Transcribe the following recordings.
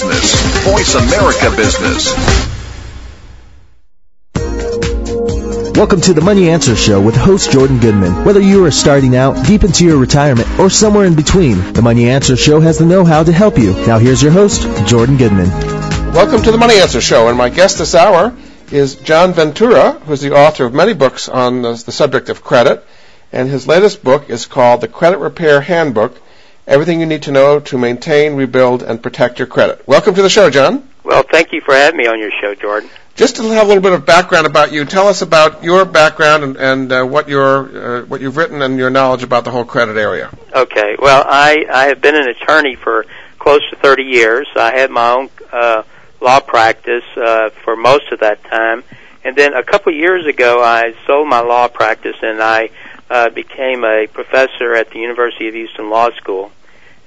Business. Voice America Business. Welcome to the Money Answer Show with host Jordan Goodman. Whether you are starting out, deep into your retirement, or somewhere in between, the Money Answer Show has the know-how to help you. Now here's your host, Jordan Goodman. Welcome to the Money Answer Show, and my guest this hour is John Ventura, who's the author of many books on the, the subject of credit, and his latest book is called The Credit Repair Handbook, Everything You Need to Know to Maintain, Rebuild, and Protect Your Credit. Welcome to the show, John. Well, thank you for having me on your show, Jordan. Just to have a little bit of background about you, tell us about your background and, and uh, what your uh, what you've written and your knowledge about the whole credit area. Okay. Well, I I have been an attorney for close to 30 years. I had my own uh, law practice uh, for most of that time, and then a couple of years ago, I sold my law practice and I uh, became a professor at the University of Houston Law School,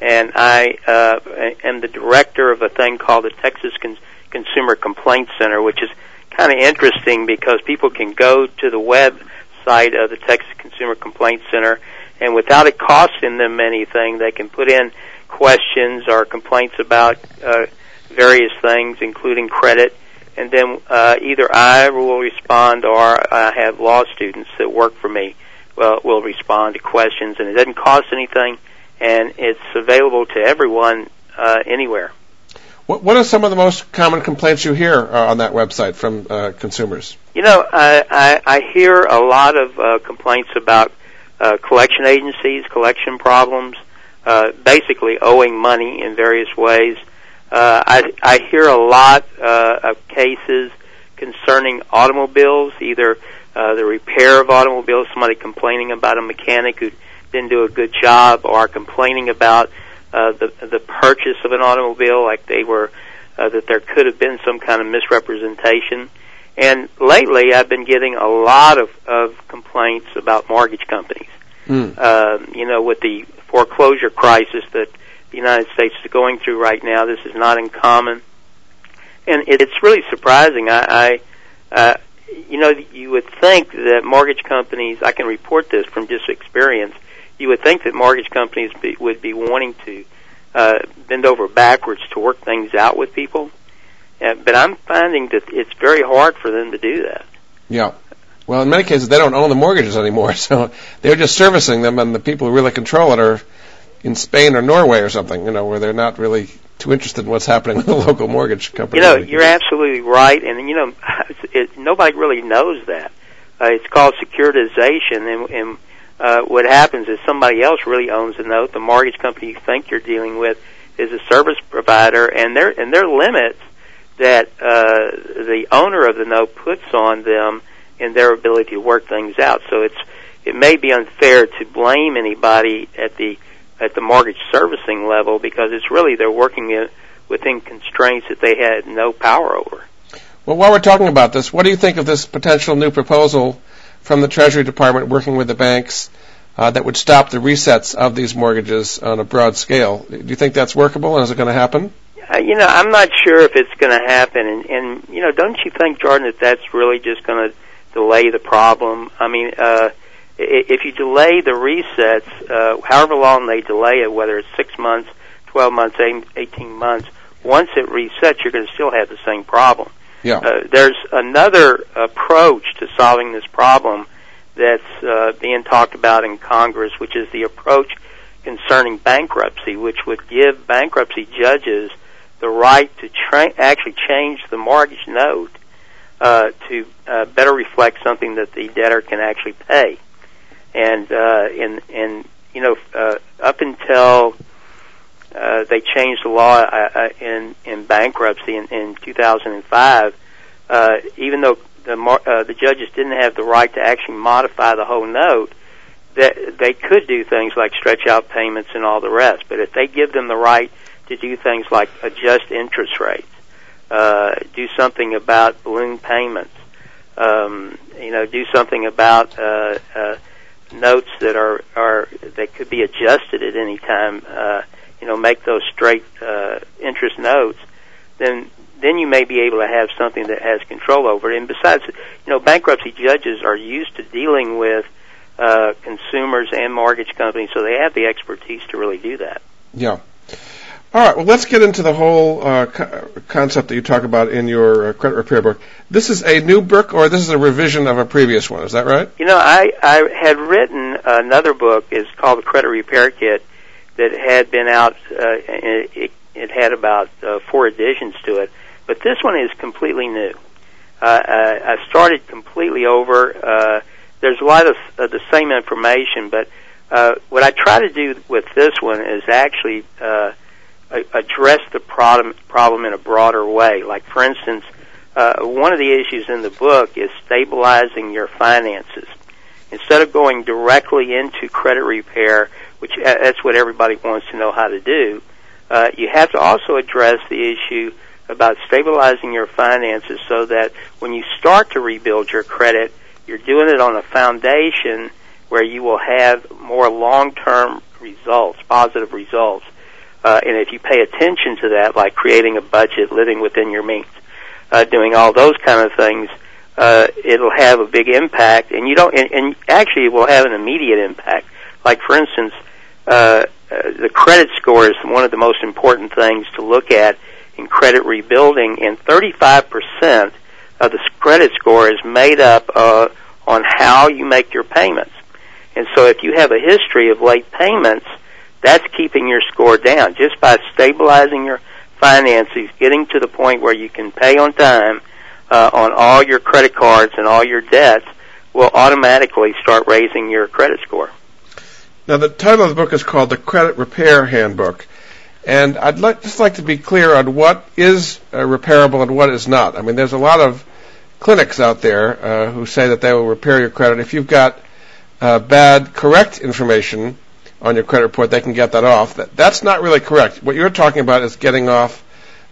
and I uh, am the director of a thing called the Texas Con- Consumer Complaint Center, which is kind of interesting because people can go to the website of the Texas Consumer Complaint Center, and without it costing them anything, they can put in questions or complaints about uh, various things, including credit, and then uh, either I will respond or I have law students that work for me will, will respond to questions, and it doesn't cost anything, and it's available to everyone uh, anywhere. What, what are some of the most common complaints you hear uh, on that website from uh, consumers? You know, I, I, I hear a lot of uh, complaints about uh, collection agencies, collection problems, uh, basically owing money in various ways. Uh, I, I hear a lot uh, of cases concerning automobiles, either uh, the repair of automobiles, somebody complaining about a mechanic who didn't do a good job, or are complaining about uh, the the purchase of an automobile, like they were uh, that there could have been some kind of misrepresentation. And lately, I've been getting a lot of, of complaints about mortgage companies. Mm. Uh, you know, with the foreclosure crisis that the United States is going through right now, this is not uncommon, and it, it's really surprising. I, I uh, you know, you would think that mortgage companies, I can report this from just experience, you would think that mortgage companies be, would be wanting to uh, bend over backwards to work things out with people. Uh, but I'm finding that it's very hard for them to do that. Yeah. Well, in many cases, they don't own the mortgages anymore, so they're just servicing them, and the people who really control it are in Spain or Norway or something, you know, where they're not really too interested in what's happening with the local mortgage company. You know, you're absolutely right, and you know, it, nobody really knows that. Uh, it's called securitization, and, and uh, what happens is somebody else really owns the note. The mortgage company you think you're dealing with is a service provider, and their and their limits that uh, the owner of the note puts on them in their ability to work things out. So it's it may be unfair to blame anybody at the at the mortgage servicing level because it's really they're working in, within constraints that they had no power over. Well, while we're talking about this, what do you think of this potential new proposal from the Treasury Department working with the banks uh, that would stop the resets of these mortgages on a broad scale? Do you think that's workable and is it going to happen? Uh, you know, I'm not sure if it's going to happen, and, and you know, don't you think, Jordan, that that's really just going to delay the problem? I mean, uh, if you delay the resets, uh, however long they delay it, whether it's six months, 12 months, 18 months, once it resets, you're going to still have the same problem. Yeah. Uh, there's another approach to solving this problem that's uh, being talked about in Congress, which is the approach concerning bankruptcy, which would give bankruptcy judges the right to tra- actually change the mortgage note uh, to uh, better reflect something that the debtor can actually pay and uh, and and you know uh, up until uh, they changed the law uh, uh in in bankruptcy in, in 2005, uh, even though the uh, the judges didn't have the right to actually modify the whole note, that they could do things like stretch out payments and all the rest. But if they give them the right to do things like adjust interest rates, uh, do something about balloon payments, um, you know, do something about uh, uh, notes that are are that could be adjusted at any time, uh, you know, make those straight uh, interest notes, then then you may be able to have something that has control over it. And besides, you know, bankruptcy judges are used to dealing with uh, consumers and mortgage companies, so they have the expertise to really do that. Yeah. All right, well, let's get into the whole uh, co- concept that you talk about in your uh, credit repair book. This is a new book, or this is a revision of a previous one. Is that right? You know, I I had written another book. It's called the Credit Repair Kit that had been out. Uh, it, it had about uh, four editions to it, but this one is completely new. Uh, I, I started completely over. Uh, there's a lot of uh, the same information, but uh, what I try to do with this one is actually. Uh, address the problem problem in a broader way. Like for instance, uh, one of the issues in the book is stabilizing your finances. Instead of going directly into credit repair, which uh, that's what everybody wants to know how to do, uh, you have to also address the issue about stabilizing your finances so that when you start to rebuild your credit, you're doing it on a foundation where you will have more long-term results, positive results. Uh, and if you pay attention to that, like creating a budget, living within your means, uh, doing all those kind of things, uh, it'll have a big impact. And you don't, and, and actually, it will have an immediate impact. Like for instance, uh, the credit score is one of the most important things to look at in credit rebuilding, and 35% of the credit score is made up uh, on how you make your payments. And so if you have a history of late payments, that's keeping your score down. Just by stabilizing your finances, getting to the point where you can pay on time uh, on all your credit cards and all your debts will automatically start raising your credit score. Now, the title of the book is called The Credit Repair Handbook. And I'd like, just like to be clear on what is uh, repairable and what is not. I mean, there's a lot of clinics out there uh, who say that they will repair your credit. If you've got uh, bad, correct information, on your credit report, they can get that off. That, that's not really correct. What you're talking about is getting off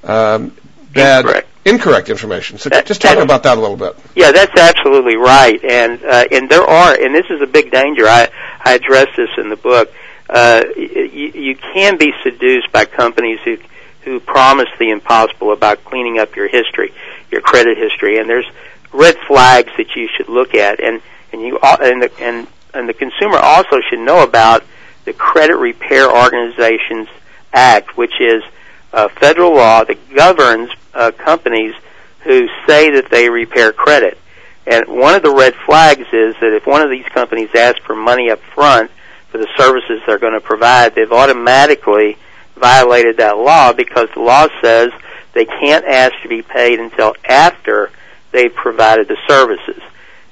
um, bad, incorrect. incorrect, information. So that, just talk about that a little bit. Yeah, that's absolutely right. And uh, and there are, and this is a big danger. I I address this in the book. Uh, you, you can be seduced by companies who who promise the impossible about cleaning up your history, your credit history, and there's red flags that you should look at, and and you and the and and the consumer also should know about the Credit Repair Organizations Act, which is a federal law that governs uh, companies who say that they repair credit. And one of the red flags is that if one of these companies asks for money up front for the services they're going to provide, they've automatically violated that law because the law says they can't ask to be paid until after they've provided the services.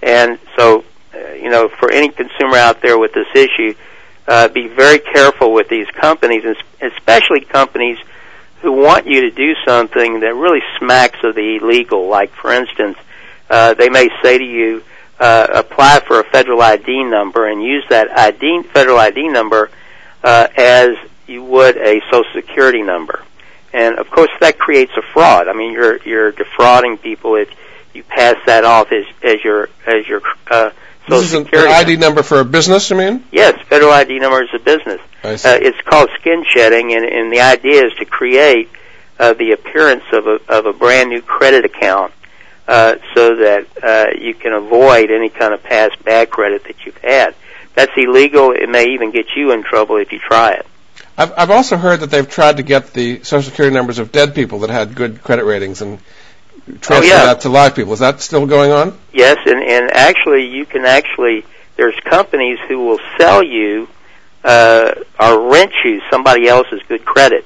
And so, uh, you know, for any consumer out there with this issue, uh, be very careful with these companies, especially companies who want you to do something that really smacks of the illegal. Like, for instance, uh, they may say to you, uh, apply for a federal ID number and use that ID, federal ID number uh, as you would a Social Security number. And of course, that creates a fraud. I mean, you're you're defrauding people if you pass that off as as your as your uh, Social this is an, an ID number for a business, you mean? Yes, federal ID number is a business. Uh, it's called skin shedding, and, and the idea is to create uh, the appearance of a, of a brand new credit account uh, so that uh, you can avoid any kind of past bad credit that you've had. That's illegal. It may even get you in trouble if you try it. I've, I've also heard that they've tried to get the Social Security numbers of dead people that had good credit ratings and transfer oh, yeah. that to live people. Is that still going on? Yes, and and actually, you can actually there's companies who will sell you uh, or rent you somebody else's good credit.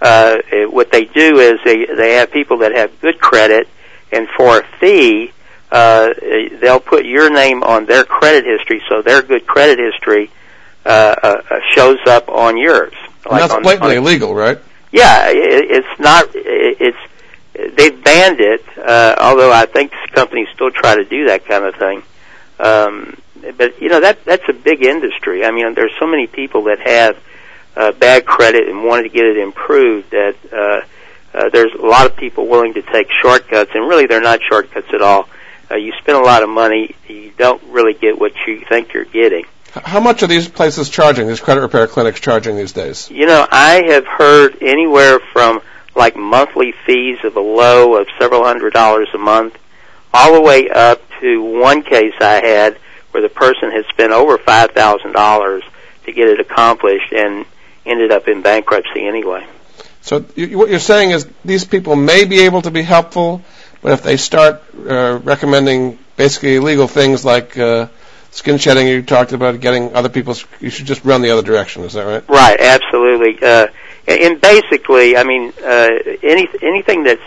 Uh, it, what they do is they they have people that have good credit, and for a fee, uh, they'll put your name on their credit history, so their good credit history uh, uh, uh shows up on yours. Like and that's blatantly on, illegal, right? Yeah, it, it's not. It, it's they've banned it, uh, although I think companies still try to do that kind of thing. Um, but you know that that's a big industry. I mean, there's so many people that have uh, bad credit and wanted to get it improved that uh, uh, there's a lot of people willing to take shortcuts, and really they're not shortcuts at all. Uh, you spend a lot of money, you don't really get what you think you're getting. How much are these places charging? These credit repair clinics charging these days? You know, I have heard anywhere from like monthly fees of a low of several hundred dollars a month, all the way up to one case I had where the person had spent over $5,000 to get it accomplished and ended up in bankruptcy anyway. So you, what you're saying is these people may be able to be helpful, but if they start uh, recommending basically illegal things like uh, skin shedding, you talked about getting other people's, you should just run the other direction. Is that right? Right, absolutely. Uh, and basically, I mean, uh, any anything that's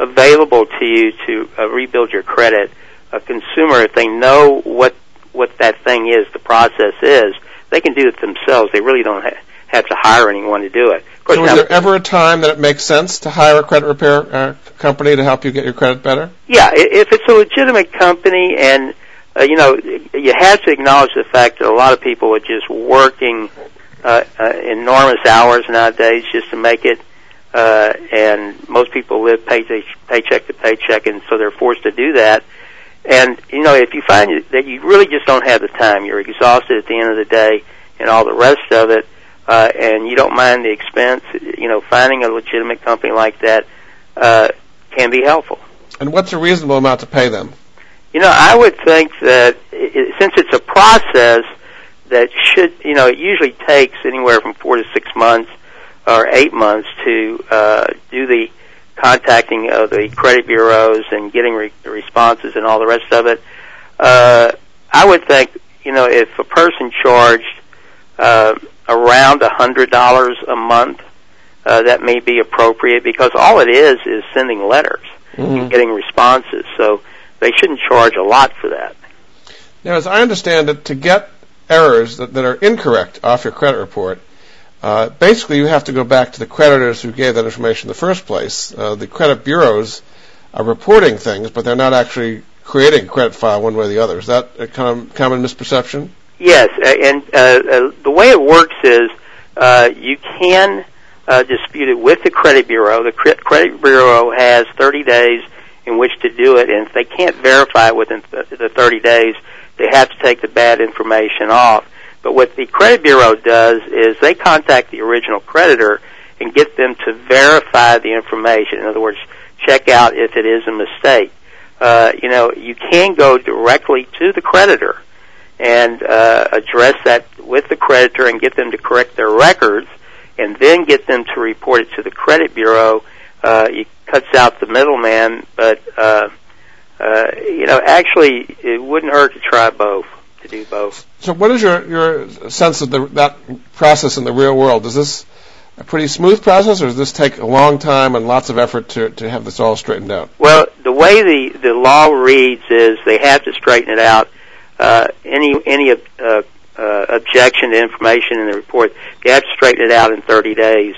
available to you to uh, rebuild your credit, a consumer, if they know what what that thing is, the process is, they can do it themselves. They really don't ha- have to hire anyone to do it. Of course, so is there ever a time that it makes sense to hire a credit repair uh, company to help you get your credit better? Yeah, if it's a legitimate company and uh, you know, you have to acknowledge the fact that a lot of people are just working uh, uh, enormous hours nowadays just to make it, uh, and most people live paycheck, paycheck to paycheck, and so they're forced to do that. And you know, if you find that you really just don't have the time, you're exhausted at the end of the day, and all the rest of it, uh, and you don't mind the expense, you know, finding a legitimate company like that uh, can be helpful. And what's a reasonable amount to pay them? You know, I would think that it, since it's a process that should, you know, it usually takes anywhere from four to six months or eight months to uh, do the contacting of the credit bureaus and getting re- responses and all the rest of it. Uh, I would think, you know, if a person charged uh, around a hundred dollars a month, uh, that may be appropriate because all it is is sending letters mm-hmm. and getting responses. So they shouldn't charge a lot for that. Now, as I understand it, to get errors that, that are incorrect off your credit report, uh, basically you have to go back to the creditors who gave that information in the first place. Uh, the credit bureaus are reporting things, but they're not actually creating a credit file one way or the other. Is that a common, common misperception? Yes, and uh, uh, the way it works is uh, you can uh, dispute it with the credit bureau. The credit bureau has 30 days in which to do it, and if they can't verify within the 30 days, they have to take the bad information off. But what the credit bureau does is they contact the original creditor and get them to verify the information. In other words, check out if it is a mistake. Uh, you know, you can go directly to the creditor and uh, address that with the creditor and get them to correct their records, and then get them to report it to the credit bureau. Uh, it cuts out the middleman, but uh, uh, you know, actually, it wouldn't hurt to try both, to do both. So, what is your your sense of the, that process in the real world? Is this a pretty smooth process, or does this take a long time and lots of effort to to have this all straightened out? Well, the way the the law reads is they have to straighten it out. Uh, any any uh, uh, objection to information in the report, they have to straighten it out in 30 days,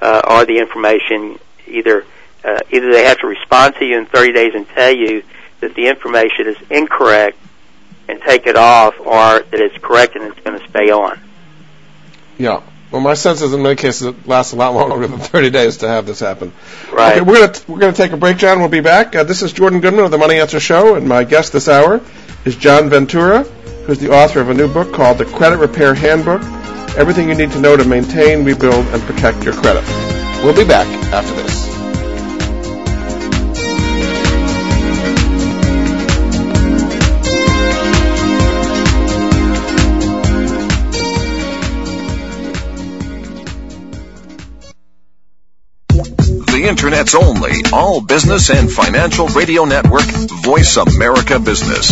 uh, or the information either uh, either they have to respond to you in 30 days and tell you that the information is incorrect and take it off, or that it's correct and it's going to stay on. Yeah. Well, my sense is in many cases it lasts a lot longer than 30 days to have this happen. Right. Okay, we're going to we're going to take a break, John. We'll be back. Uh, this is Jordan Goodman of the Money Answer Show, and my guest this hour is John Ventura, who's the author of a new book called The Credit Repair Handbook: Everything You Need to Know to Maintain, Rebuild, and Protect Your Credit. We'll be back after this. Internet's only all business and financial radio network, Voice America Business.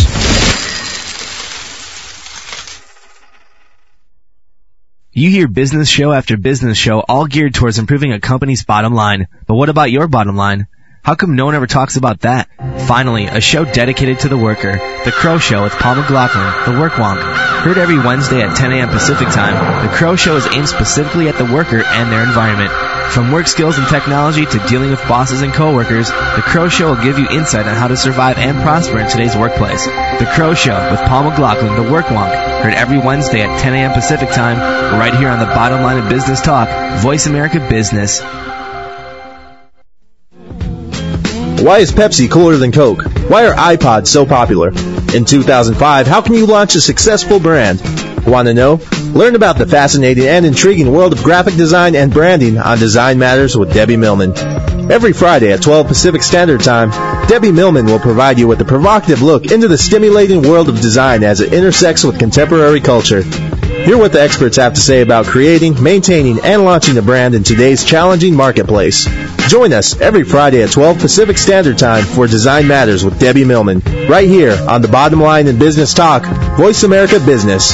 You hear business show after business show all geared towards improving a company's bottom line. But what about your bottom line? How come no one ever talks about that? Finally, a show dedicated to the worker. The Crow Show with Paul McLaughlin, the Work Wonk. Heard every Wednesday at 10 a.m. Pacific Time, the Crow Show is aimed specifically at the worker and their environment. From work skills and technology to dealing with bosses and coworkers, The Crow Show will give you insight on how to survive and prosper in today's workplace. The Crow Show with Paul McLaughlin, the Work Wonk, heard every Wednesday at 10 a.m. Pacific Time, right here on the bottom line of business talk, Voice America Business. Why is Pepsi cooler than Coke? Why are iPods so popular? In 2005, how can you launch a successful brand? Want to know? Learn about the fascinating and intriguing world of graphic design and branding on Design Matters with Debbie Millman. Every Friday at 12 Pacific Standard Time, Debbie Millman will provide you with a provocative look into the stimulating world of design as it intersects with contemporary culture. Hear what the experts have to say about creating, maintaining, and launching a brand in today's challenging marketplace. Join us every Friday at 12 Pacific Standard Time for Design Matters with Debbie Millman, right here on the Bottom Line in Business Talk, Voice America Business.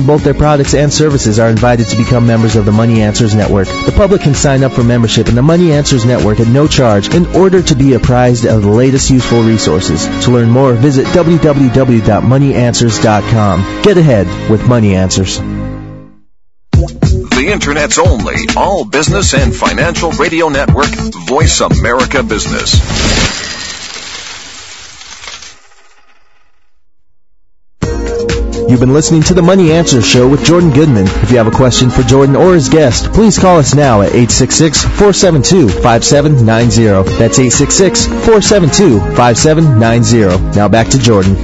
both their products and services are invited to become members of the Money Answers Network. The public can sign up for membership in the Money Answers Network at no charge in order to be apprised of the latest useful resources. To learn more, visit www.moneyanswers.com. Get ahead with Money Answers. The Internet's only all business and financial radio network, Voice America Business. You've been listening to the Money Answer Show with Jordan Goodman. If you have a question for Jordan or his guest, please call us now at 866-472-5790. That's 866-472-5790. Now back to Jordan.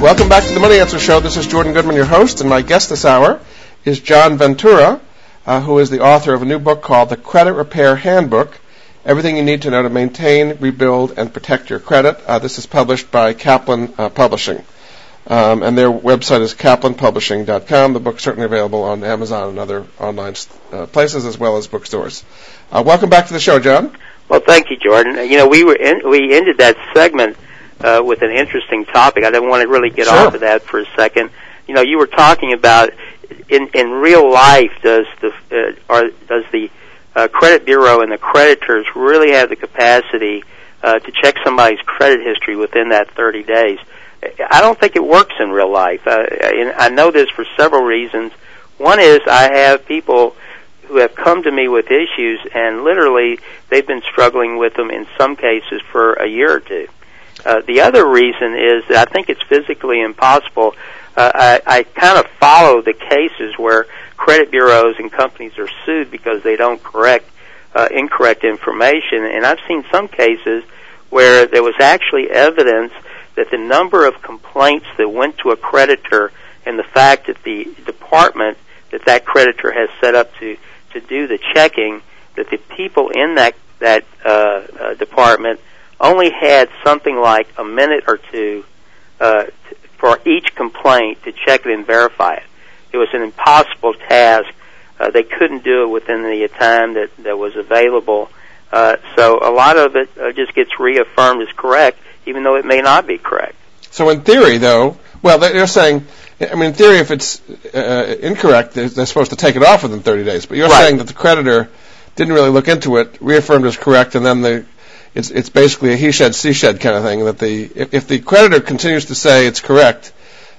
Welcome back to the Money Answer Show. This is Jordan Goodman, your host, and my guest this hour is John Ventura, uh, who is the author of a new book called The Credit Repair Handbook. Everything you need to know to maintain, rebuild, and protect your credit. Uh, this is published by Kaplan uh, Publishing. Um, and their website is kaplanpublishing.com. The book's certainly available on Amazon and other online uh, places as well as bookstores. Uh, welcome back to the show, John. Well, thank you, Jordan. You know, we were in, we ended that segment uh, with an interesting topic. I didn't want to really get sure. off of that for a second. You know, you were talking about in in real life does the uh, or does the uh, credit bureau and the creditors really have the capacity uh, to check somebody's credit history within that 30 days? I don't think it works in real life. Uh, and I know this for several reasons. One is I have people who have come to me with issues, and literally they've been struggling with them in some cases for a year or two. Uh, the other reason is that I think it's physically impossible. Uh, I, I kind of follow the cases where credit bureaus and companies are sued because they don't correct uh, incorrect information, and I've seen some cases where there was actually evidence that the number of complaints that went to a creditor and the fact that the department that that creditor has set up to to do the checking that the people in that that uh, uh, department only had something like a minute or two uh, t- for each complaint to check it and verify it. It was an impossible task. Uh, they couldn't do it within the time that that was available. Uh, so a lot of it uh, just gets reaffirmed as correct even though it may not be correct. So in theory, though, well, they're saying, I mean, in theory, if it's uh, incorrect, they're, they're, supposed to take it off within 30 days. But you're right. saying that the creditor didn't really look into it, reaffirmed as correct, and then the it's it's basically a he shed she shed kind of thing. That the if, if the creditor continues to say it's correct,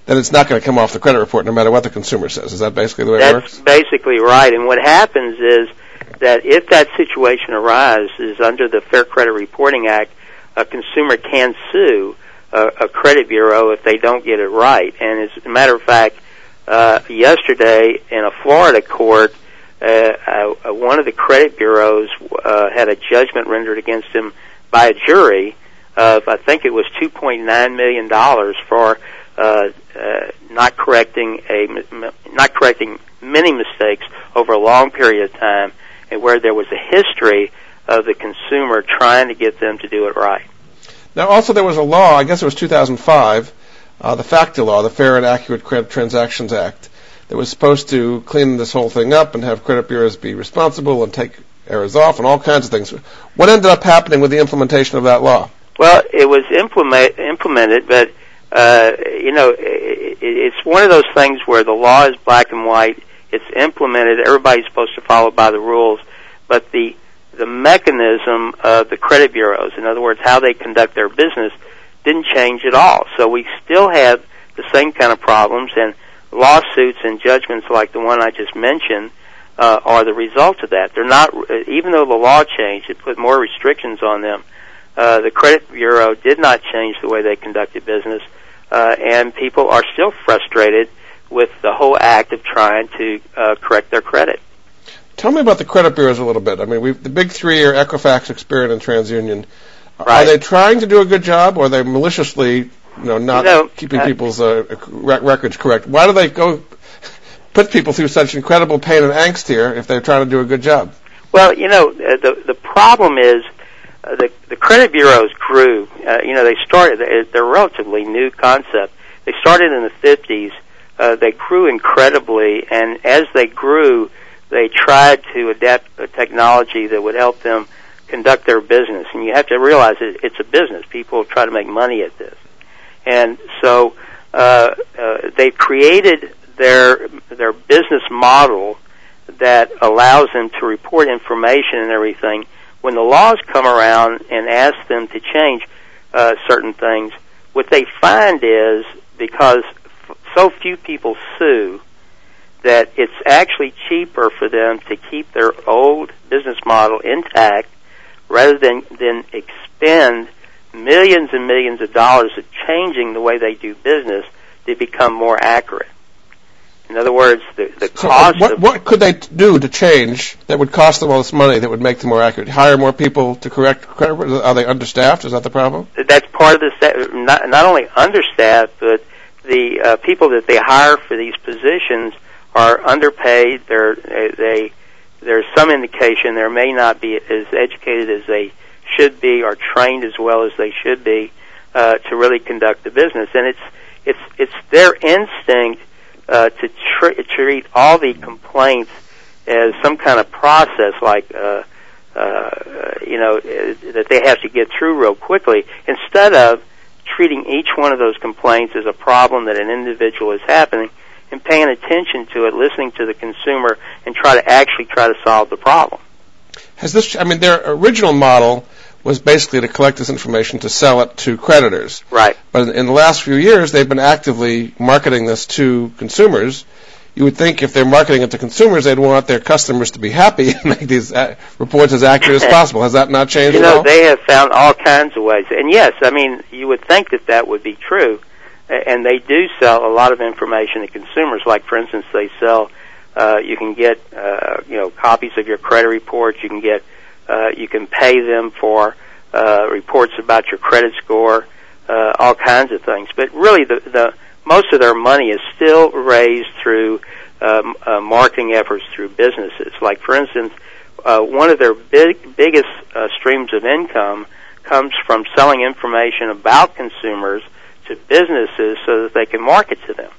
then it's not going to come off the credit report no matter what the consumer says. Is that basically the way That's it works? That's basically right. And what happens is that if that situation arises under the Fair Credit Reporting Act, a consumer can sue a, a credit bureau if they don't get it right. And as a matter of fact, uh, yesterday in a Florida court, uh, uh, one of the credit bureaus uh, had a judgment rendered against him by a jury of I think it was 2.9 million dollars for uh, uh, not correcting a not correcting many mistakes over a long period of time, and where there was a history of the consumer trying to get them to do it right. Now, also there was a law, I guess it was 2005, uh, the FACTA law, the Fair and Accurate Credit Transactions Act, that was supposed to clean this whole thing up and have credit bureaus be responsible and take errors off and all kinds of things. What ended up happening with the implementation of that law? Well, it was implement, implemented, but uh, you know, it, it's one of those things where the law is black and white. It's implemented. Everybody's supposed to follow by the rules, but the the mechanism of the credit bureaus, in other words, how they conduct their business, didn't change at all. So we still have the same kind of problems, and lawsuits and judgments like the one I just mentioned uh, are the result of that. They're not, even though the law changed, it put more restrictions on them. Uh, the credit bureau did not change the way they conducted business. uh, and people are still frustrated with the whole act of trying to uh, correct their credit. Tell me about the credit bureaus a little bit. I mean, we've, the big three are Equifax, Experian, and TransUnion. Right. Are they trying to do a good job, or are they maliciously, you know, not keeping uh, people's uh, rec- records correct? Why do they go put people through such incredible pain and angst here if they're trying to do a good job? Well, you know, uh, the the problem is uh, the the credit bureaus grew. Uh, you know, they started. They're they're a relatively new concept. They started in the 50s. Uh, they grew incredibly, and as they grew, they tried to adapt a technology that would help them conduct their business. And you have to realize it, it's a business. People try to make money at this, and so uh, uh, they created their their business model that allows them to report information and everything. When the laws come around and ask them to change uh, certain things, what they find is because f- so few people sue that it's actually cheaper for them to keep their old business model intact rather than than expend millions and millions of dollars of changing the way they do business to become more accurate. In other words, the, the So cost what, of what could they do to change that would cost them all this money that would make them more accurate? Hire more people to correct credit? Are they understaffed? Is that the problem? that's part of the not not only understaffed, but the uh, people that they hire for these positions are underpaid. They're they, they there's some indication they may not be as educated as they should be or trained as well as they should be uh, to really conduct the business. And it's it's it's their instinct uh, to tr- treat all the complaints as some kind of process, like uh, uh, you know that they have to get through real quickly, instead of treating each one of those complaints as a problem that an individual is happening and paying attention to it, listening to the consumer, and try to actually try to solve the problem. Has this? I mean, their original model was basically to collect this information to sell it to creditors. Right. But in the last few years, they've been actively marketing this to consumers. You would think if they're marketing it to consumers, they'd want their customers to be happy and make these uh, reports as accurate as possible. Has that not changed You at know, they have found all kinds of ways. And yes, I mean, you would think that that would be true. And they do sell a lot of information to consumers. Like, for instance, they sell, uh, you can get, uh, you know, copies of your credit reports. You can get, uh, you can pay them for, uh, reports about your credit score, uh, all kinds of things. But really, the, the, most of their money is still raised through, um, uh, marketing efforts through businesses. Like, for instance, uh, one of their big, biggest uh, streams of income comes from selling information about consumers to businesses so that they can market to them.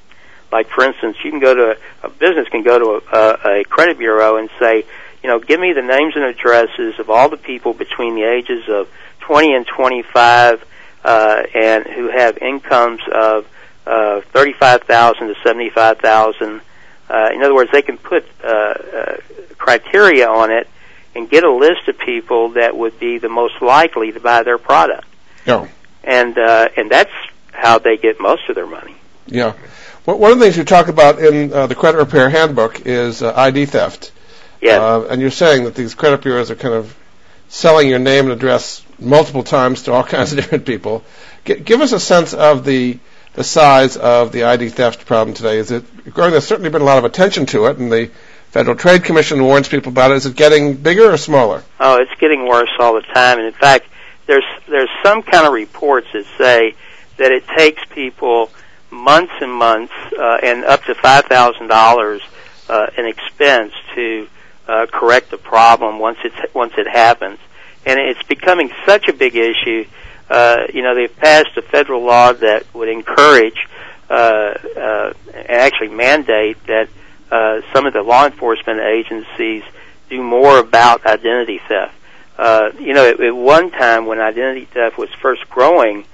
Like, for instance, you can go to a, a business can go to a, a, a credit bureau and say, you know, give me the names and addresses of all the people between the ages of 20 and 25 uh, and who have incomes of uh, 35,000 to 75,000. Uh, in other words, they can put uh, uh, criteria on it and get a list of people that would be the most likely to buy their product. Yeah. And uh, and that's how they get most of their money. Yeah. Well, one of the things you talk about in uh, the credit repair handbook is uh, ID theft. Yes. Uh, and you're saying that these credit bureaus are kind of selling your name and address multiple times to all kinds of different people. G- give us a sense of the the size of the ID theft problem today. Is it growing? There's certainly been a lot of attention to it, and the Federal Trade Commission warns people about it. Is it getting bigger or smaller? Oh, it's getting worse all the time. And in fact, there's there's some kind of reports that say that it takes people months and months uh, and up to five thousand dollars uh, in expense to uh, correct the problem once it's once it happens. And it's becoming such a big issue. Uh, you know, they've passed a federal law that would encourage uh, uh, and actually mandate that uh, some of the law enforcement agencies do more about identity theft. Uh, you know, at, at one time when identity theft was first growing,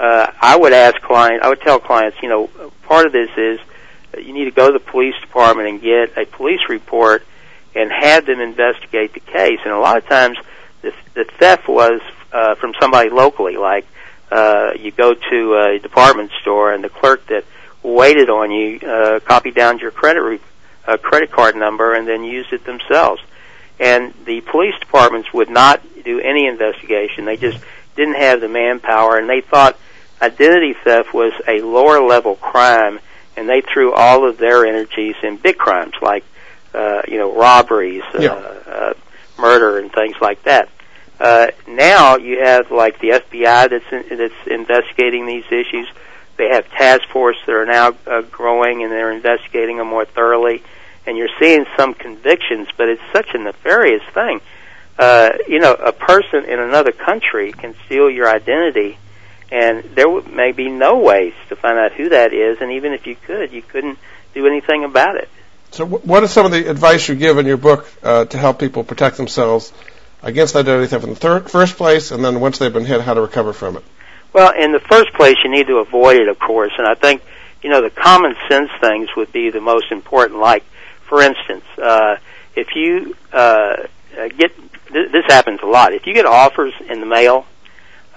uh, I would ask clients, I would tell clients, you know, part of this is you need to go to the police department and get a police report and have them investigate the case. And a lot of times, the, the theft was uh, from somebody locally, like uh, you go to a department store and the clerk that waited on you uh, copied down your credit re- uh, credit card number and then used it themselves. And the police departments would not do any investigation. They just didn't have the manpower, and they thought identity theft was a lower level crime, and they threw all of their energies in big crimes like, uh, you know, robberies, Yeah. uh, uh, murder, and things like that. Uh, now you have like the FBI that's in, that's investigating these issues. They have task force that are now uh, growing and they're investigating them more thoroughly. And you're seeing some convictions, but it's such a nefarious thing. Uh, you know, a person in another country can steal your identity, and there may be no ways to find out who that is. And even if you could, you couldn't do anything about it. So, wh- what is some of the advice you give in your book uh, to help people protect themselves against identity theft in the thir- first place, and then once they've been hit, how to recover from it? Well, in the first place, you need to avoid it, of course. And I think, you know, the common sense things would be the most important. Like, for instance, uh, if you uh, uh, get th- this happens a lot. If you get offers in the mail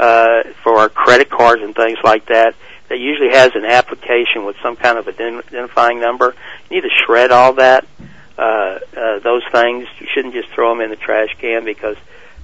uh, for our credit cards and things like that, that usually has an application with some kind of ident- identifying number. You need to shred all that. Uh, uh, those things you shouldn't just throw them in the trash can because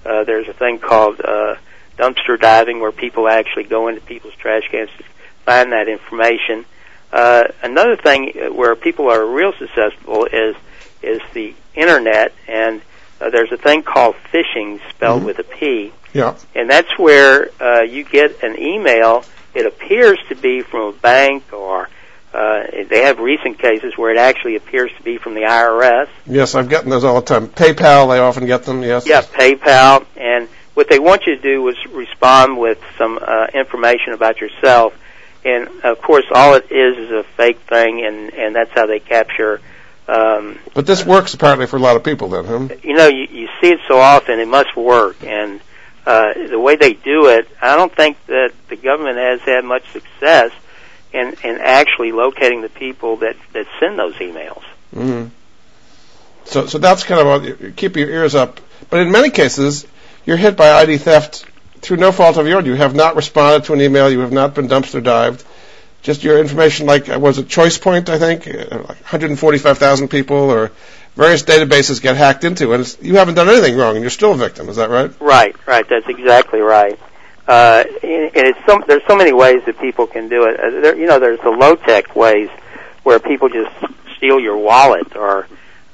uh, there's a thing called uh, dumpster diving where people actually go into people's trash cans to find that information. Uh, another thing where people are real susceptible is is the internet, and uh, there's a thing called phishing, spelled Mhm. with a P, Yeah. and that's where uh, you get an email. It appears to be from a bank, or uh, they have recent cases where it actually appears to be from the IRS. Yes, I've gotten those all the time. PayPal, they often get them. Yes. Yeah, PayPal, and what they want you to do is respond with some uh, information about yourself, and of course, all it is is a fake thing, and and that's how they capture. Um, But this works apparently for a lot of people, then, huh? you know, you, you see it so often, it must work, and uh, the way they do it, I don't think that the government has had much success in in actually locating the people that that send those emails. hmm So, so that's kind of keep your ears up. But in many cases, you're hit by ID theft through no fault of your own. You have not responded to an email. You have not been dumpster dived. Just your information, like was it ChoicePoint? I think uh, like 145,000 people or various databases get hacked into, and it's, you haven't done anything wrong, and you're still a victim. Is that right? Right, right. That's exactly right. Uh, and it's so, there's so many ways that people can do it. Uh, there, you know, there's the low tech ways where people just steal your wallet, or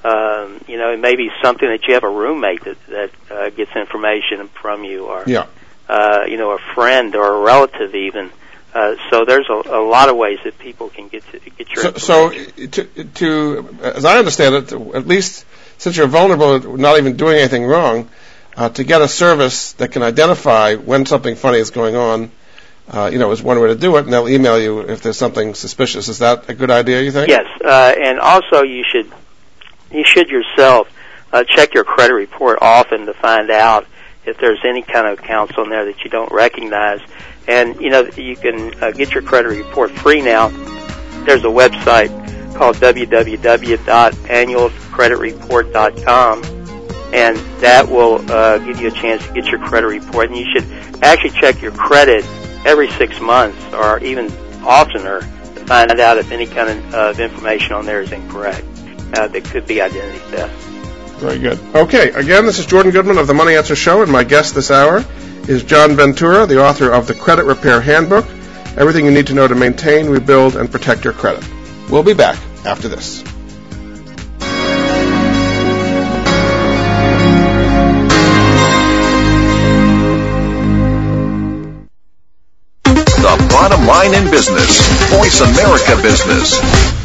um, you know, it may be something that you have a roommate that that uh, gets information from you, or Yeah. uh, you know, a friend or a relative even. Uh, so there's a, a lot of ways that people can get to get your So, information. so to, to, as I understand it, at least since you're vulnerable, not even doing anything wrong, uh, to get a service that can identify when something funny is going on, uh, you know, is one way to do it, and they'll email you if there's something suspicious. Is that a good idea? You think? Yes, uh, and also you should you should yourself uh, check your credit report often to find out if there's any kind of accounts on there that you don't recognize. And you know you can uh, get your credit report free now. There's a website called www.annualcreditreport.com, and that will uh, give you a chance to get your credit report. And you should actually check your credit every six months or even oftener to find out if any kind of, of information on there is incorrect. Uh, that could be identity theft. Very good. Okay, again, this is Jordan Goodman of the Money Answer Show, and my guest this hour is John Ventura, the author of the Credit Repair Handbook Everything You Need to Know to Maintain, Rebuild, and Protect Your Credit. We'll be back after this. The bottom line in business. Voice America Business.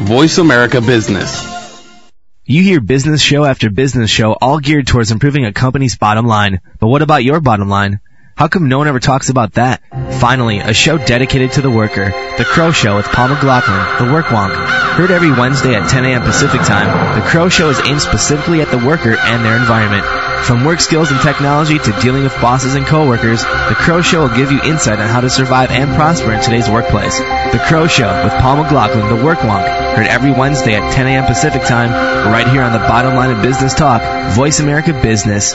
Voice America Business. You hear business show after business show all geared towards improving a company's bottom line. But what about your bottom line? How come no one ever talks about that? Finally, a show dedicated to the worker, The Crow Show with Paul McLaughlin, The Work Wonk. Heard every Wednesday at 10 a.m. Pacific Time, The Crow Show is aimed specifically at the worker and their environment. From work skills and technology to dealing with bosses and coworkers, The Crow Show will give you insight on how to survive and prosper in today's workplace. The Crow Show with Paul McLaughlin, the work wonk, heard every Wednesday at 10 a.m. Pacific Time, right here on the bottom line of business talk, Voice America Business.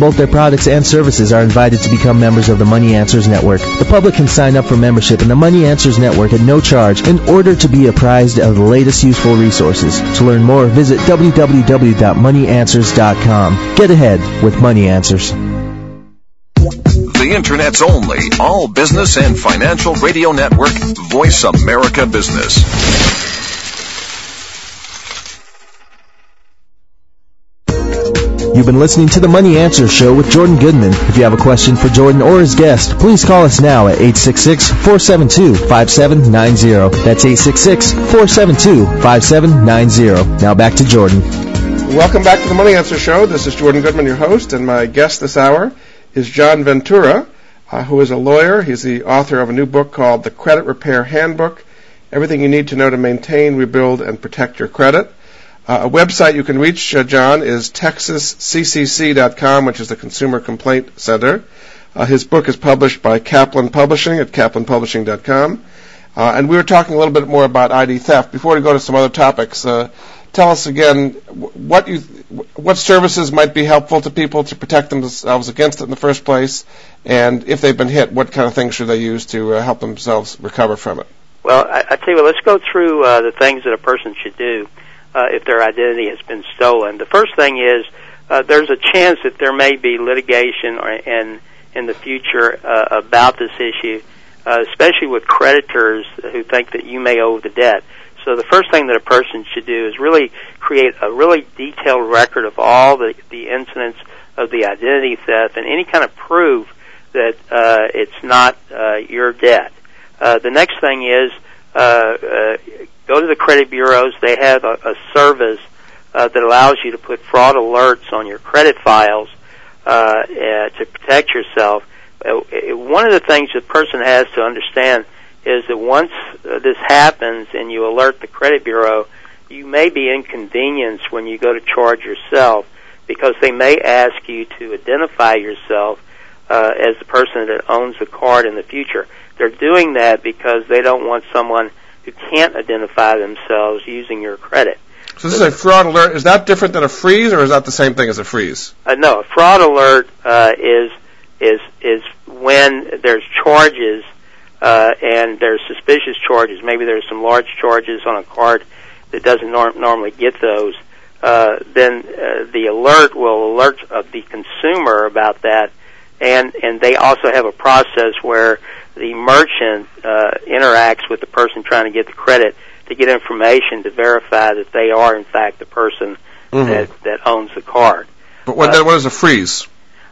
both their products and services are invited to become members of the Money Answers Network. The public can sign up for membership in the Money Answers Network at no charge in order to be apprised of the latest useful resources. To learn more, visit www.moneyanswers.com. Get ahead with Money Answers. The Internet's only all business and financial radio network, Voice America Business. You've been listening to the Money Answer Show with Jordan Goodman. If you have a question for Jordan or his guest, please call us now at 866-472-5790. That's 866-472-5790. Now back to Jordan. Welcome back to the Money Answer Show. This is Jordan Goodman, your host, and my guest this hour is John Ventura, uh, who is a lawyer. He's the author of a new book called The Credit Repair Handbook Everything You Need to Know to Maintain, Rebuild, and Protect Your Credit. Uh, a website you can reach uh, John is texasccc.com, which is the Consumer Complaint Center. Uh, his book is published by Kaplan Publishing at kaplanpublishing.com. Uh, and we were talking a little bit more about ID theft. Before we go to some other topics, uh, tell us again what you, what services might be helpful to people to protect themselves against it in the first place, and if they've been hit, what kind of things should they use to uh, help themselves recover from it? Well, I, I tell you what, let's go through uh, the things that a person should do uh, if their identity has been stolen. The first thing is uh, there's a chance that there may be litigation or, in in the future uh, about this issue, uh, especially with creditors who think that you may owe the debt. So the first thing that a person should do is really create a really detailed record of all the, the incidents of the identity theft and any kind of proof that uh, it's not uh, your debt. Uh, the next thing is uh, uh, go to the credit bureaus. They have a, a service uh, that allows you to put fraud alerts on your credit files uh, uh, to protect yourself. Uh, one of the things the person has to understand is that once uh, this happens and you alert the credit bureau, you may be inconvenienced when you go to charge yourself because they may ask you to identify yourself uh, as the person that owns the card in the future. They're doing that because they don't want someone who can't identify themselves using your credit. So this is a fraud alert. Is that different than a freeze, or is that the same thing as a freeze? Uh, no, a fraud alert uh, is is is when there's charges uh, and there's suspicious charges. Maybe there's some large charges on a card that doesn't norm- normally get those. Uh, then uh, the alert will alert uh, the consumer about that, and and they also have a process where the merchant uh, interacts with the person trying to get the credit to get information to verify that they are in fact the person mm-hmm. that that owns the card. But what, uh, what is a freeze?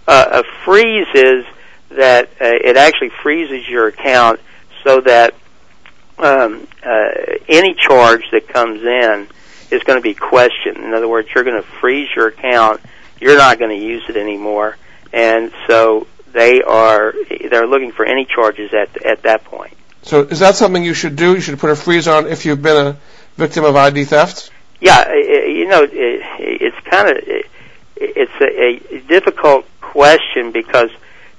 Uh, a freeze is that uh, it actually freezes your account so that um, uh, any charge that comes in is going to be questioned. In other words, you're going to freeze your account. You're not going to use it anymore, and so they are they're looking for any charges at at that point. So is that something you should do? You should put a freeze on if you've been a victim of ID theft. Yeah, you know, it's kind of it's a, a difficult question because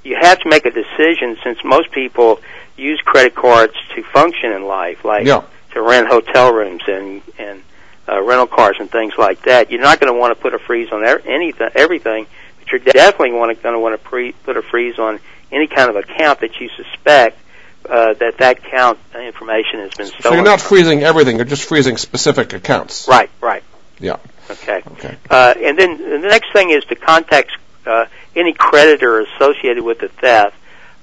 you have to make a decision since most people use credit cards to function in life, like yeah. to rent hotel rooms and and uh, rental cars and things like that. You're not going to want to put a freeze on anything, everything you're definitely going to want to pre- put a freeze on any kind of account that you suspect uh, that that account information has been stolen. So you're not freezing everything; you're just freezing specific accounts. Right. Right. Yeah. Okay. Okay. Uh, and then the next thing is to contact uh, any creditor associated with the theft.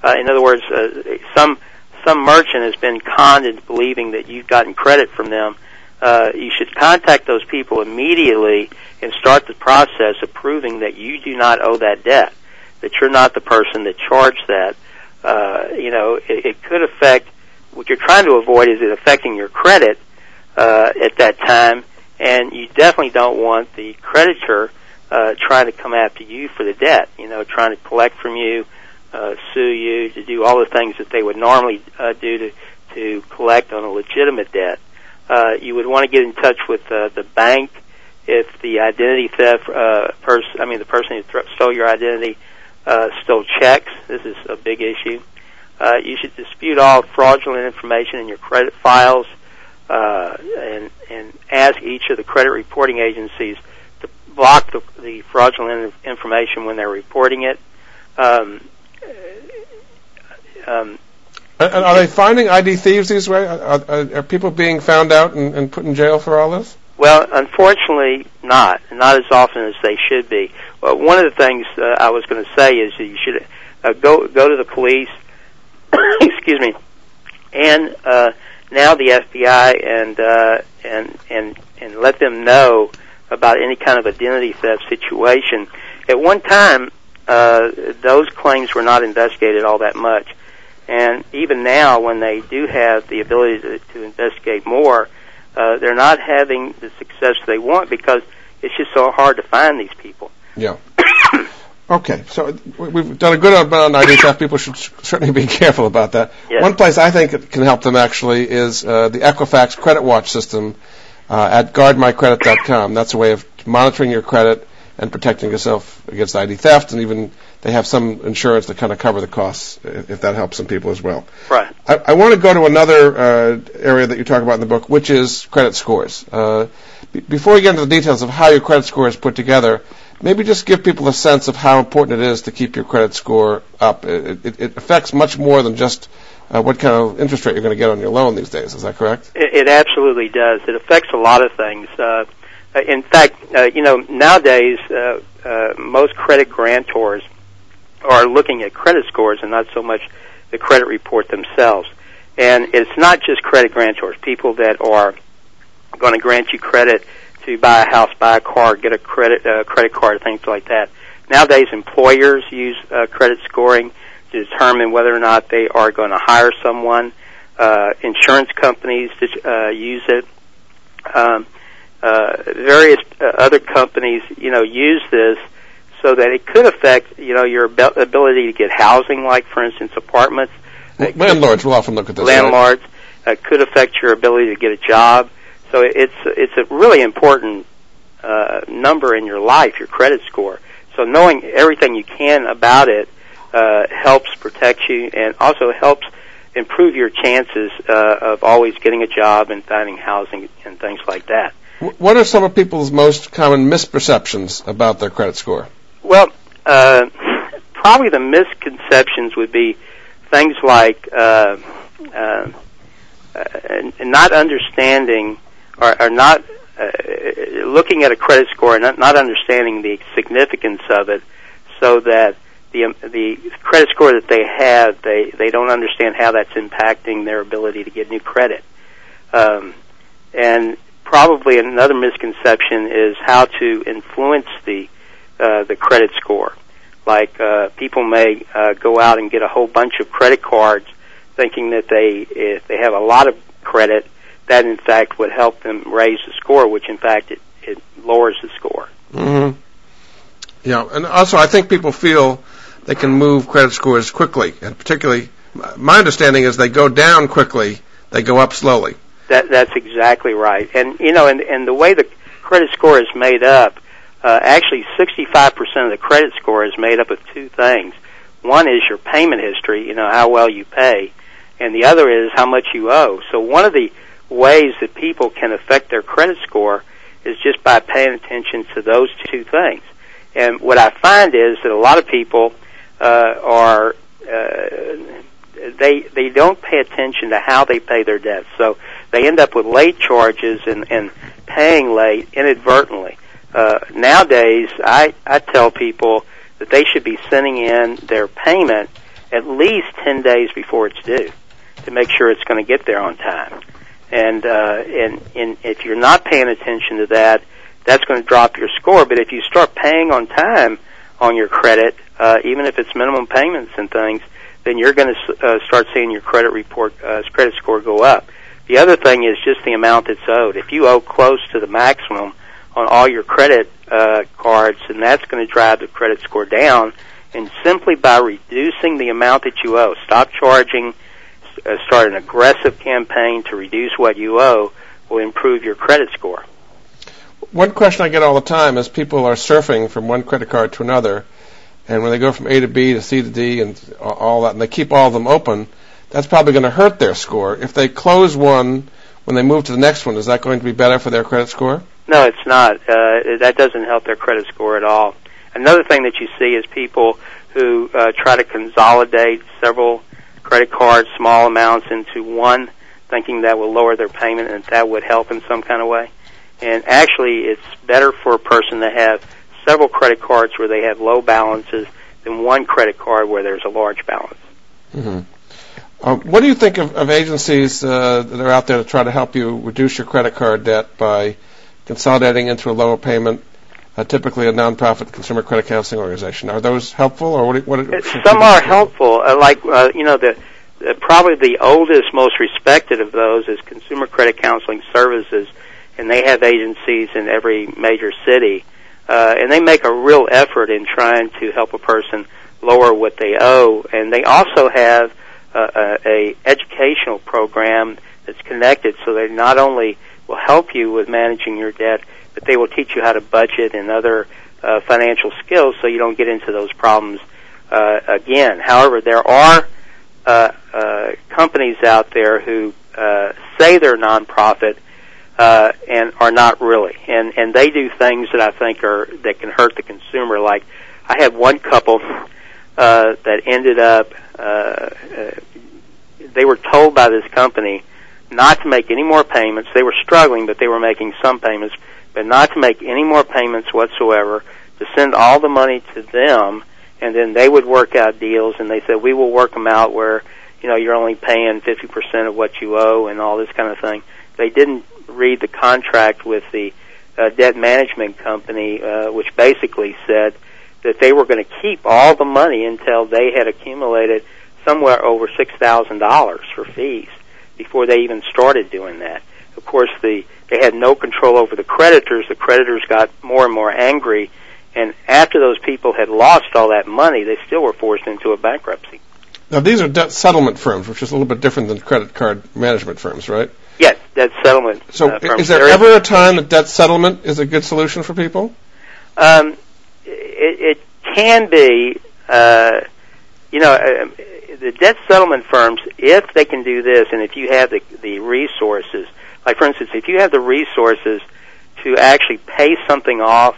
Uh, in other words, uh, some some merchant has been conned into believing that you've gotten credit from them uh, you should contact those people immediately and start the process of proving that you do not owe that debt, that you're not the person that charged that. Uh, you know, it, it could affect what you're trying to avoid is it affecting your credit uh, at that time, and you definitely don't want the creditor uh, trying to come after you for the debt. You know, trying to collect from you, uh, sue you, to do all the things that they would normally uh, do to to collect on a legitimate debt. Uh, you would want to get in touch with uh, the bank if the identity theft uh, person, I mean the person who th- stole your identity, uh, stole checks. This is a big issue. Uh, you should dispute all fraudulent information in your credit files, uh, and and ask each of the credit reporting agencies to block the, the fraudulent information when they're reporting it. Um, um, and are they finding ID thieves these way? Are, are, are people being found out and, and, put in jail for all this? Well, unfortunately, not. Not as often as they should be. Well, one of the things uh, I was going to say is that you should uh, go go to the police. excuse me, and uh, now the FBI and uh, and and and let them know about any kind of identity theft situation. At one time, uh, those claims were not investigated all that much and even now, when they do have the ability to, to investigate more, uh, they're not having the success they want because it's just so hard to find these people. Yeah. okay, so we've done a good amount on ID theft. People should certainly be careful about that. Yes. One place I think can help them actually is uh, the Equifax Credit Watch system uh, at guardmycredit.com. That's a way of monitoring your credit and protecting yourself against ID theft, and even they have some insurance to kind of cover the costs if that helps some people as well. Right. I, I want to go to another uh, area that you talk about in the book, which is credit scores. Uh, b- before we get into the details of how your credit score is put together, maybe just give people a sense of how important it is to keep your credit score up. It, it, it affects much more than just uh, what kind of interest rate you're going to get on your loan these days. Is that correct? It, it absolutely does. It affects a lot of things. Uh, in fact, uh, you know, nowadays uh, uh, most credit grantors are looking at credit scores and not so much the credit report themselves. And it's not just credit grantors, people that are going to grant you credit to buy a house, buy a car, get a credit uh, credit card, things like that. Nowadays, employers use uh, credit scoring to determine whether or not they are going to hire someone. Uh, insurance companies uh, use it. Um, uh, various uh, other companies, you know, use this so that it could affect, you know, your ability to get housing, like for instance, apartments. Well, landlords will often look at this. Landlords right? uh, could affect your ability to get a job. So it's it's a really important uh, number in your life, your credit score. So knowing everything you can about it uh, helps protect you, and also helps improve your chances uh, of always getting a job and finding housing and things like that. What are some of people's most common misperceptions about their credit score? Well, uh, probably the misconceptions would be things like uh, uh, uh not understanding or, or not uh, looking at a credit score and not, not understanding the significance of it, so that the um, the credit score that they have, they they don't understand how that's impacting their ability to get new credit. Um, and probably another misconception is how to influence the uh, the credit score. Like uh, people may uh, go out and get a whole bunch of credit cards, thinking that they if they have a lot of credit, that in fact would help them raise the score, which in fact it, it lowers the score. Mm-hmm. Yeah, and also I think people feel they can move credit scores quickly, and particularly my understanding is they go down quickly, they go up slowly. That that's exactly right. And you know, and and the way the credit score is made up, uh, actually 65% of the credit score is made up of two things. One is your payment history, you know, how well you pay, and the other is how much you owe. So one of the ways that people can affect their credit score is just by paying attention to those two things. And what I find is that a lot of people uh, are uh, they they don't pay attention to how they pay their debts. So they end up with late charges and, and paying late inadvertently. Uh, nowadays, I, I tell people that they should be sending in their payment at least 10 days before it's due to make sure it's going to get there on time. and uh, and and if you're not paying attention to that, that's going to drop your score. But if you start paying on time on your credit, uh, even if it's minimum payments and things, then you're going to uh, start seeing your credit report uh, credit score go up. The other thing is just the amount that's owed. If you owe close to the maximum on all your credit uh, cards, and that's going to drive the credit score down. And simply by reducing the amount that you owe, stop charging, uh, start an aggressive campaign to reduce what you owe, will improve your credit score. One question I get all the time is people are surfing from one credit card to another, and when they go from A to B to C to D and all that, and they keep all of them open, that's probably going to hurt their score. If they close one when they move to the next one, is that going to be better for their credit score? No, it's not. Uh, that doesn't help their credit score at all. Another thing that you see is people who uh, try to consolidate several credit cards, small amounts, into one, thinking that will lower their payment and that would help in some kind of way. And actually, it's better for a person to have several credit cards where they have low balances than one credit card where there's a large balance. Mm-hmm. Uh, what do you think of, of agencies uh, that are out there to try to help you reduce your credit card debt by consolidating into a lower payment? Uh, typically, a nonprofit consumer credit counseling organization. Are those helpful, or what? what Some are helpful. Uh, like uh, you know, the, the probably the oldest, most respected of those is Consumer Credit Counseling Services, and they have agencies in every major city, uh, and they make a real effort in trying to help a person lower what they owe. And they also have a, a educational program that's connected, so they not only will help you with managing your debt, but they will teach you how to budget and other uh, financial skills so you don't get into those problems uh, again. However, there are uh, uh, companies out there who uh, say they're nonprofit uh, and are not really, and and they do things that I think are that can hurt the consumer. Like I had one couple uh, that ended up uh, uh, they were told by this company not to make any more payments. They were struggling, but they were making some payments, but not to make any more payments whatsoever. To send all the money to them, and then they would work out deals. And they said we will work them out where you know you're only paying fifty percent of what you owe, and all this kind of thing. They didn't read the contract with the uh, debt management company, uh, which basically said that they were going to keep all the money until they had accumulated somewhere over six thousand dollars for fees before they even started doing that. Of course, the they had no control over the creditors. The creditors got more and more angry, and after those people had lost all that money, they still were forced into a bankruptcy. Now, these are debt settlement firms, which is a little bit different than credit card management firms, right? Yes, debt settlement. So, uh, is there, ever a time that debt settlement is a good solution for people? Um, it, it can be. Uh, you know, uh, the debt settlement firms, if they can do this, and if you have the the resources, like for instance, if you have the resources to actually pay something off,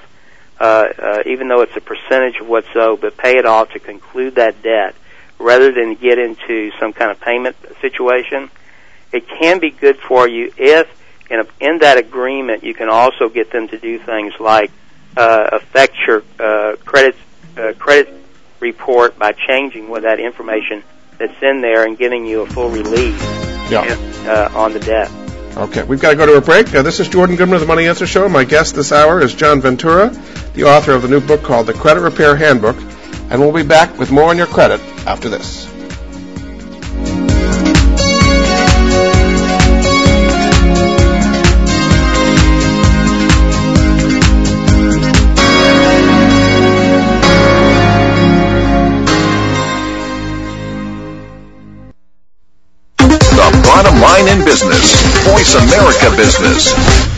uh, uh, even though it's a percentage of what's owed, but pay it off to conclude that debt, rather than get into some kind of payment situation, it can be good for you if in, a, in that agreement you can also get them to do things like uh, affect your uh, credit uh, credit report by changing what that information that's in there and giving you a full release Yeah. uh, on the debt. Okay, we've got to go to a break. Uh, this is Jordan Goodman of the Money Answer Show. My guest this hour is John Ventura, the author of the new book called The Credit Repair Handbook. And we'll be back with more on your credit after this. Voice America Business.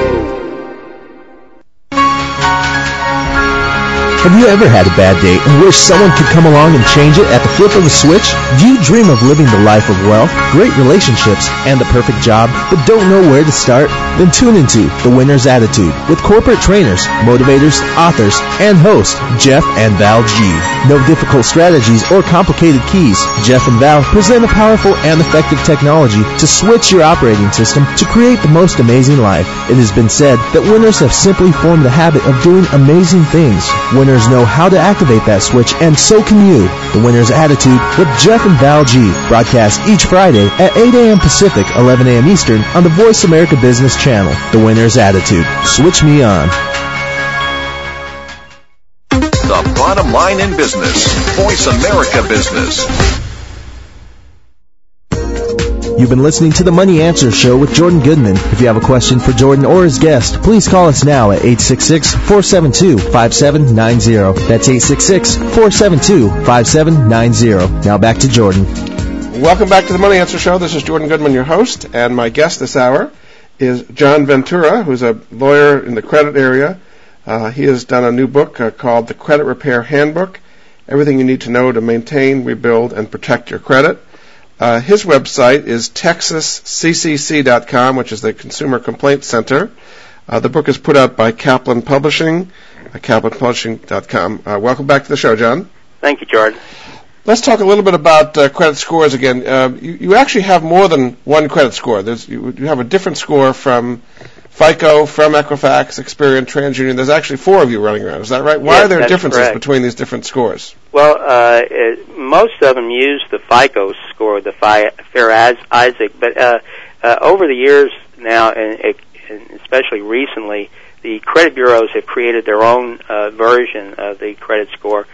Have you ever had a bad day and wish someone could come along and change it at the flip of a switch? Do you dream of living the life of wealth, great relationships, and the perfect job, but don't know where to start? Then tune into The Winner's Attitude with corporate trainers, motivators, authors, and hosts Jeff and Val G. No difficult strategies or complicated keys. Jeff and Val present a powerful and effective technology to switch your operating system to create the most amazing life. It has been said that winners have simply formed the habit of doing amazing things. Winners know how to activate that switch, and so can you. The Winner's Attitude with Jeff and Val G. Broadcast each Friday at 8 a.m. Pacific, 11 a.m. Eastern on the Voice America Business Channel. The Winner's Attitude. Switch me on. The bottom line in business. Voice America Business. You've been listening to the Money Answer Show with Jordan Goodman. If you have a question for Jordan or his guest, please call us now at 866-472-5790. That's 866-472-5790. Now back to Jordan. Welcome back to the Money Answer Show. This is Jordan Goodman, your host, and my guest this hour is John Ventura, who's a lawyer in the credit area. Uh, he has done a new book uh, called The Credit Repair Handbook Everything You Need to Know to Maintain, Rebuild, and Protect Your Credit. Uh, his website is texasccc.com, which is the Consumer Complaint Center. Uh, the book is put out by Kaplan Publishing, uh, kaplanpublishing.com. Uh, welcome back to the show, John. Thank you, Jordan. Let's talk a little bit about uh, credit scores again. Uh, you, you, actually have more than one credit score. There's, you, you have a different score from FICO, from Equifax, Experian, TransUnion. There's actually four of you running around. Is that right? Why yes, are there differences correct. between these different scores? Well, uh, it, most of them use the FICO score, the Fair Isaac, but uh, uh, over the years now, and, and, especially recently, the credit bureaus have created their own uh, version of the credit score,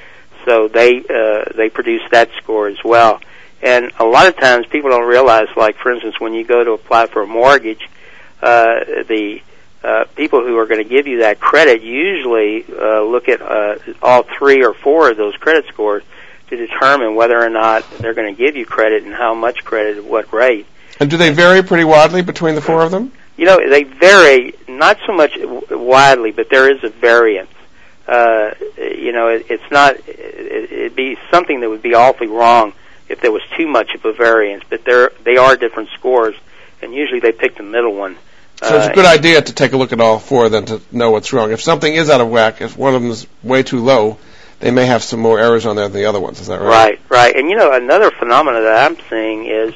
so they uh, they produce that score as well. And a lot of times, people don't realize, like for instance, when you go to apply for a mortgage uh, the uh, people who are going to give you that credit usually uh, look at uh, all three or four of those credit scores to determine whether or not they're going to give you credit and how much credit at what rate. And do they vary pretty widely between the four of them? You know, they vary not so much widely, but there is a variance. Uh, you know, it, it's not. It, it'd be something that would be awfully wrong if there was too much of a variance. But there, they are different scores, and usually they pick the middle one. So it's a good idea to take a look at all four then to know what's wrong. If something is out of whack, if one of them is way too low, they may have some more errors on there than the other ones. Is that right? Right, right. And you know, another phenomenon that I'm seeing is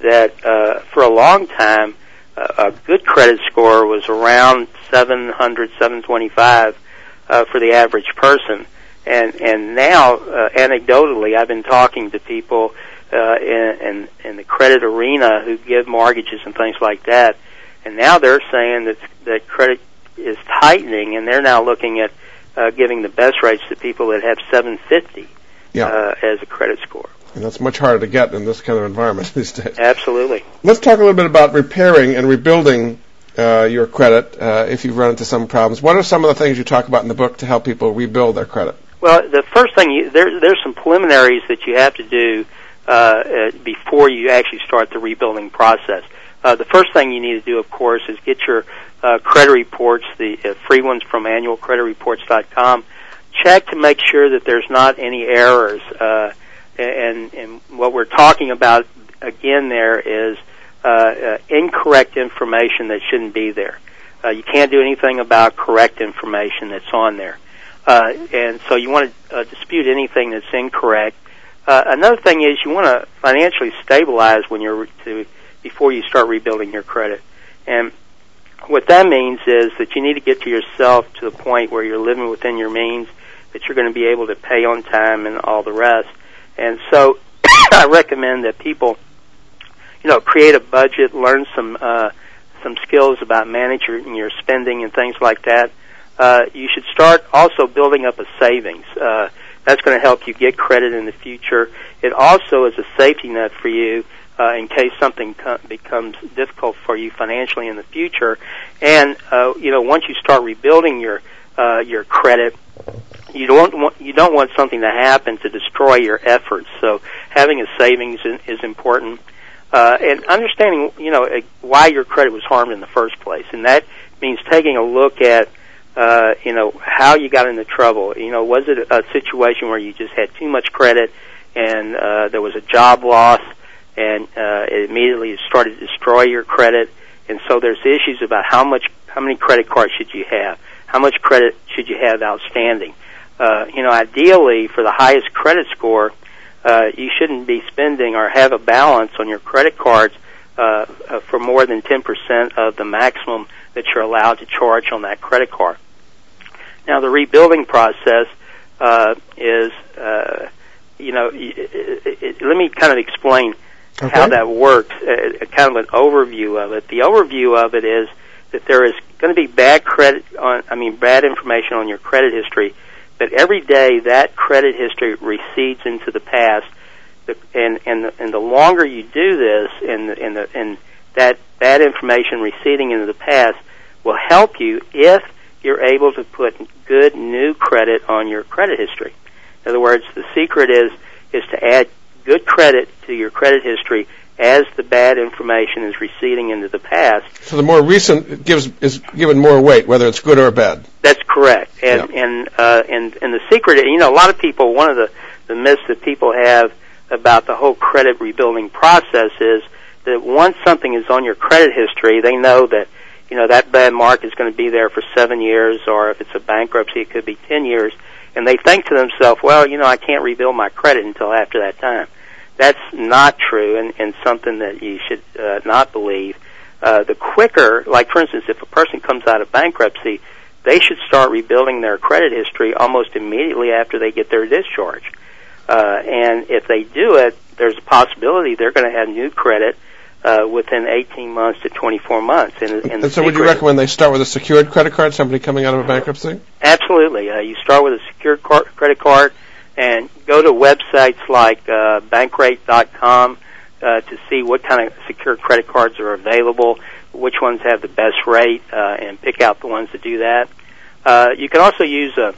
that uh, for a long time, uh, a good credit score was around 700, 725 uh, for the average person. And and now, uh, anecdotally, I've been talking to people uh, in, in in the credit arena who give mortgages and things like that and now they're saying that that credit is tightening, and they're now looking at uh, giving the best rates to people that have 750 yeah. uh, as a credit score. And that's much harder to get in this kind of environment these days. Absolutely. Let's talk a little bit about repairing and rebuilding uh, your credit uh, if you've run into some problems. What are some of the things you talk about in the book to help people rebuild their credit? Well, the first thing you, there, there's some preliminaries that you have to do uh, uh, before you actually start the rebuilding process. Uh, the first thing you need to do, of course, is get your uh, credit reports, the free ones from annualcreditreports.com. Check to make sure that there's not any errors. Uh, and, and what we're talking about again there is incorrect information that shouldn't be there. Uh, you can't do anything about correct information that's on there. Uh, and so you want to uh, dispute anything that's incorrect. Uh, another thing is you want to financially stabilize when you're to before you start rebuilding your credit. And what that means is that you need to get to yourself to the point where you're living within your means, that you're going to be able to pay on time and all the rest. And so I recommend that people, you know, create a budget, learn some uh, some skills about managing your spending and things like that. Uh, you should start also building up a savings. Uh, that's going to help you get credit in the future. It also is a safety net for you uh, in case something co- becomes difficult for you financially in the future. And uh, you know, once you start rebuilding your uh, your credit, you don't want you don't want something to happen to destroy your efforts. So having a savings is important, uh, and understanding you know why your credit was harmed in the first place, and that means taking a look at uh, you know, how you got into trouble. You know, was it a situation where you just had too much credit and uh, there was a job loss and uh, it immediately started to destroy your credit? And so there's issues about how much, how many credit cards should you have? How much credit should you have outstanding? Uh, you know, ideally for the highest credit score, uh, you shouldn't be spending or have a balance on your credit cards uh, uh, for more than 10% of the maximum that you're allowed to charge on that credit card. Now, the rebuilding process uh, is, uh, you know, it, it, it, let me kind of explain okay. how that works, uh, kind of an overview of it. The overview of it is that there is going to be bad credit on, I mean, bad information on your credit history, but every day that credit history recedes into the past, and and the, and the longer you do this, and and the and that bad information receding into the past will help you if you're able to put good new credit on your credit history. In other words, the secret is is to add good credit to your credit history as the bad information is receding into the past. So the more recent gives is given more weight, whether it's good or bad. That's correct. And yeah. and uh, and and the secret, you know, a lot of people. One of the the myths that people have about the whole credit rebuilding process is that once something is on your credit history, they know that you know that bad mark is going to be there for seven years, or if it's a bankruptcy, it could be ten years. And they think to themselves, well, you know, I can't rebuild my credit until after that time. That's not true, and, and something that you should uh, not believe. Uh, the quicker, like for instance, if a person comes out of bankruptcy, they should start rebuilding their credit history almost immediately after they get their discharge. Uh, and if they do it, there's a possibility they're going to have new credit uh, within 18 months to 24 months. And, and, and so, would you recommend they start with a secured credit card? Somebody coming out of a bankruptcy? Absolutely. Uh, you start with a secured car- credit card and go to websites like uh, Bankrate.com uh, to see what kind of secured credit cards are available, which ones have the best rate, uh, and pick out the ones that do that. Uh, you can also use a,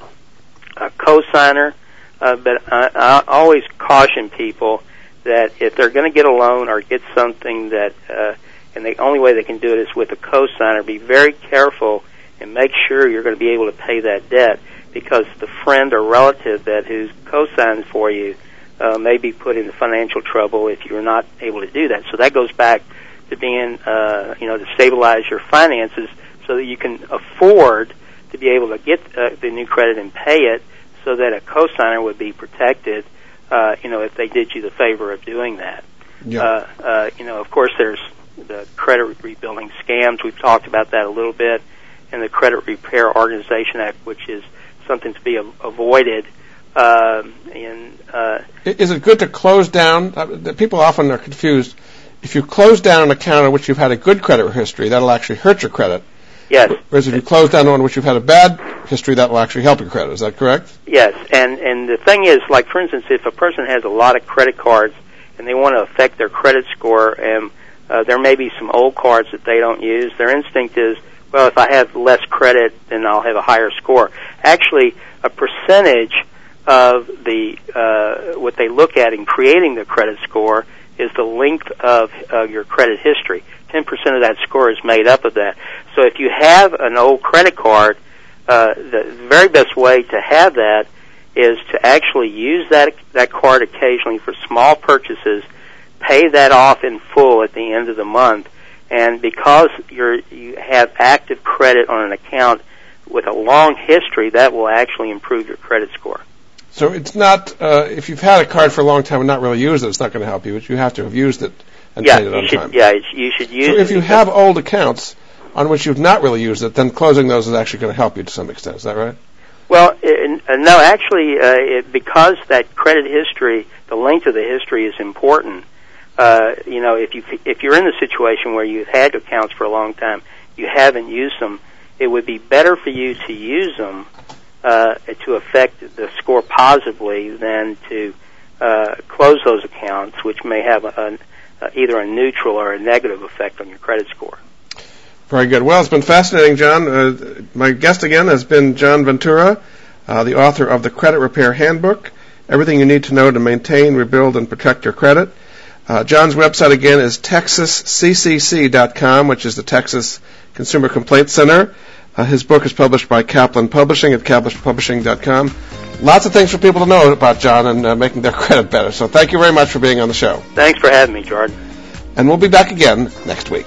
a cosigner uh, but I, I always caution people that if they're going to get a loan or get something that, uh, and the only way they can do it is with a cosigner, be very careful and make sure you're going to be able to pay that debt because the friend or relative that who's co-signed for you uh, may be put into financial trouble if you're not able to do that. So that goes back to being, uh, you know, to stabilize your finances so that you can afford to be able to get uh, the new credit and pay it so that a cosigner would be protected, uh, you know, if they did you the favor of doing that. Yeah. Uh, uh, you know, of course, there's the credit rebuilding scams. We've talked about that a little bit, and the Credit Repair Organization Act, which is something to be avoided. Uh, and uh, is it good to close down? Uh, people often are confused. If you close down an account in which you've had a good credit history, that'll actually hurt your credit. Yes. Whereas if you close down one which you've had a bad history, that will actually help your credit. Is that correct? Yes. And and the thing is, like for instance, if a person has a lot of credit cards and they want to affect their credit score, and uh, there may be some old cards that they don't use, their instinct is, well, if I have less credit, then I'll have a higher score. Actually, a percentage of the uh, what they look at in creating the credit score is the length of uh, your credit history. 10% of that score is made up of that. So if you have an old credit card, uh, the very best way to have that is to actually use that that card occasionally for small purchases, pay that off in full at the end of the month, and because you're you have active credit on an account with a long history, that will actually improve your credit score. So it's not uh, if you've had a card for a long time and not really used it, it's not going to help you. But you have to have used it and yeah, paid it on should, time. Yeah, you should use. So if you have old accounts, on which you've not really used it, then closing those is actually going to help you to some extent. Is that right? Well, uh, no, actually, uh, it, because that credit history, the length of the history is important. Uh, you know, if you if you're in the situation where you've had accounts for a long time, you haven't used them, it would be better for you to use them uh, to affect the score positively than to uh, close those accounts, which may have a, a, either a neutral or a negative effect on your credit score. Very good. Well, it's been fascinating, John. Uh, my guest again has been John Ventura, uh, the author of the Credit Repair Handbook. Everything you need to know to maintain, rebuild, and protect your credit. Uh, John's website again is texasccc.com, which is the Texas Consumer Complaint Center. Uh, his book is published by Kaplan Publishing at kaplanpublishing.com. Lots of things for people to know about John and uh, making their credit better. So thank you very much for being on the show. Thanks for having me, Jordan. And we'll be back again next week.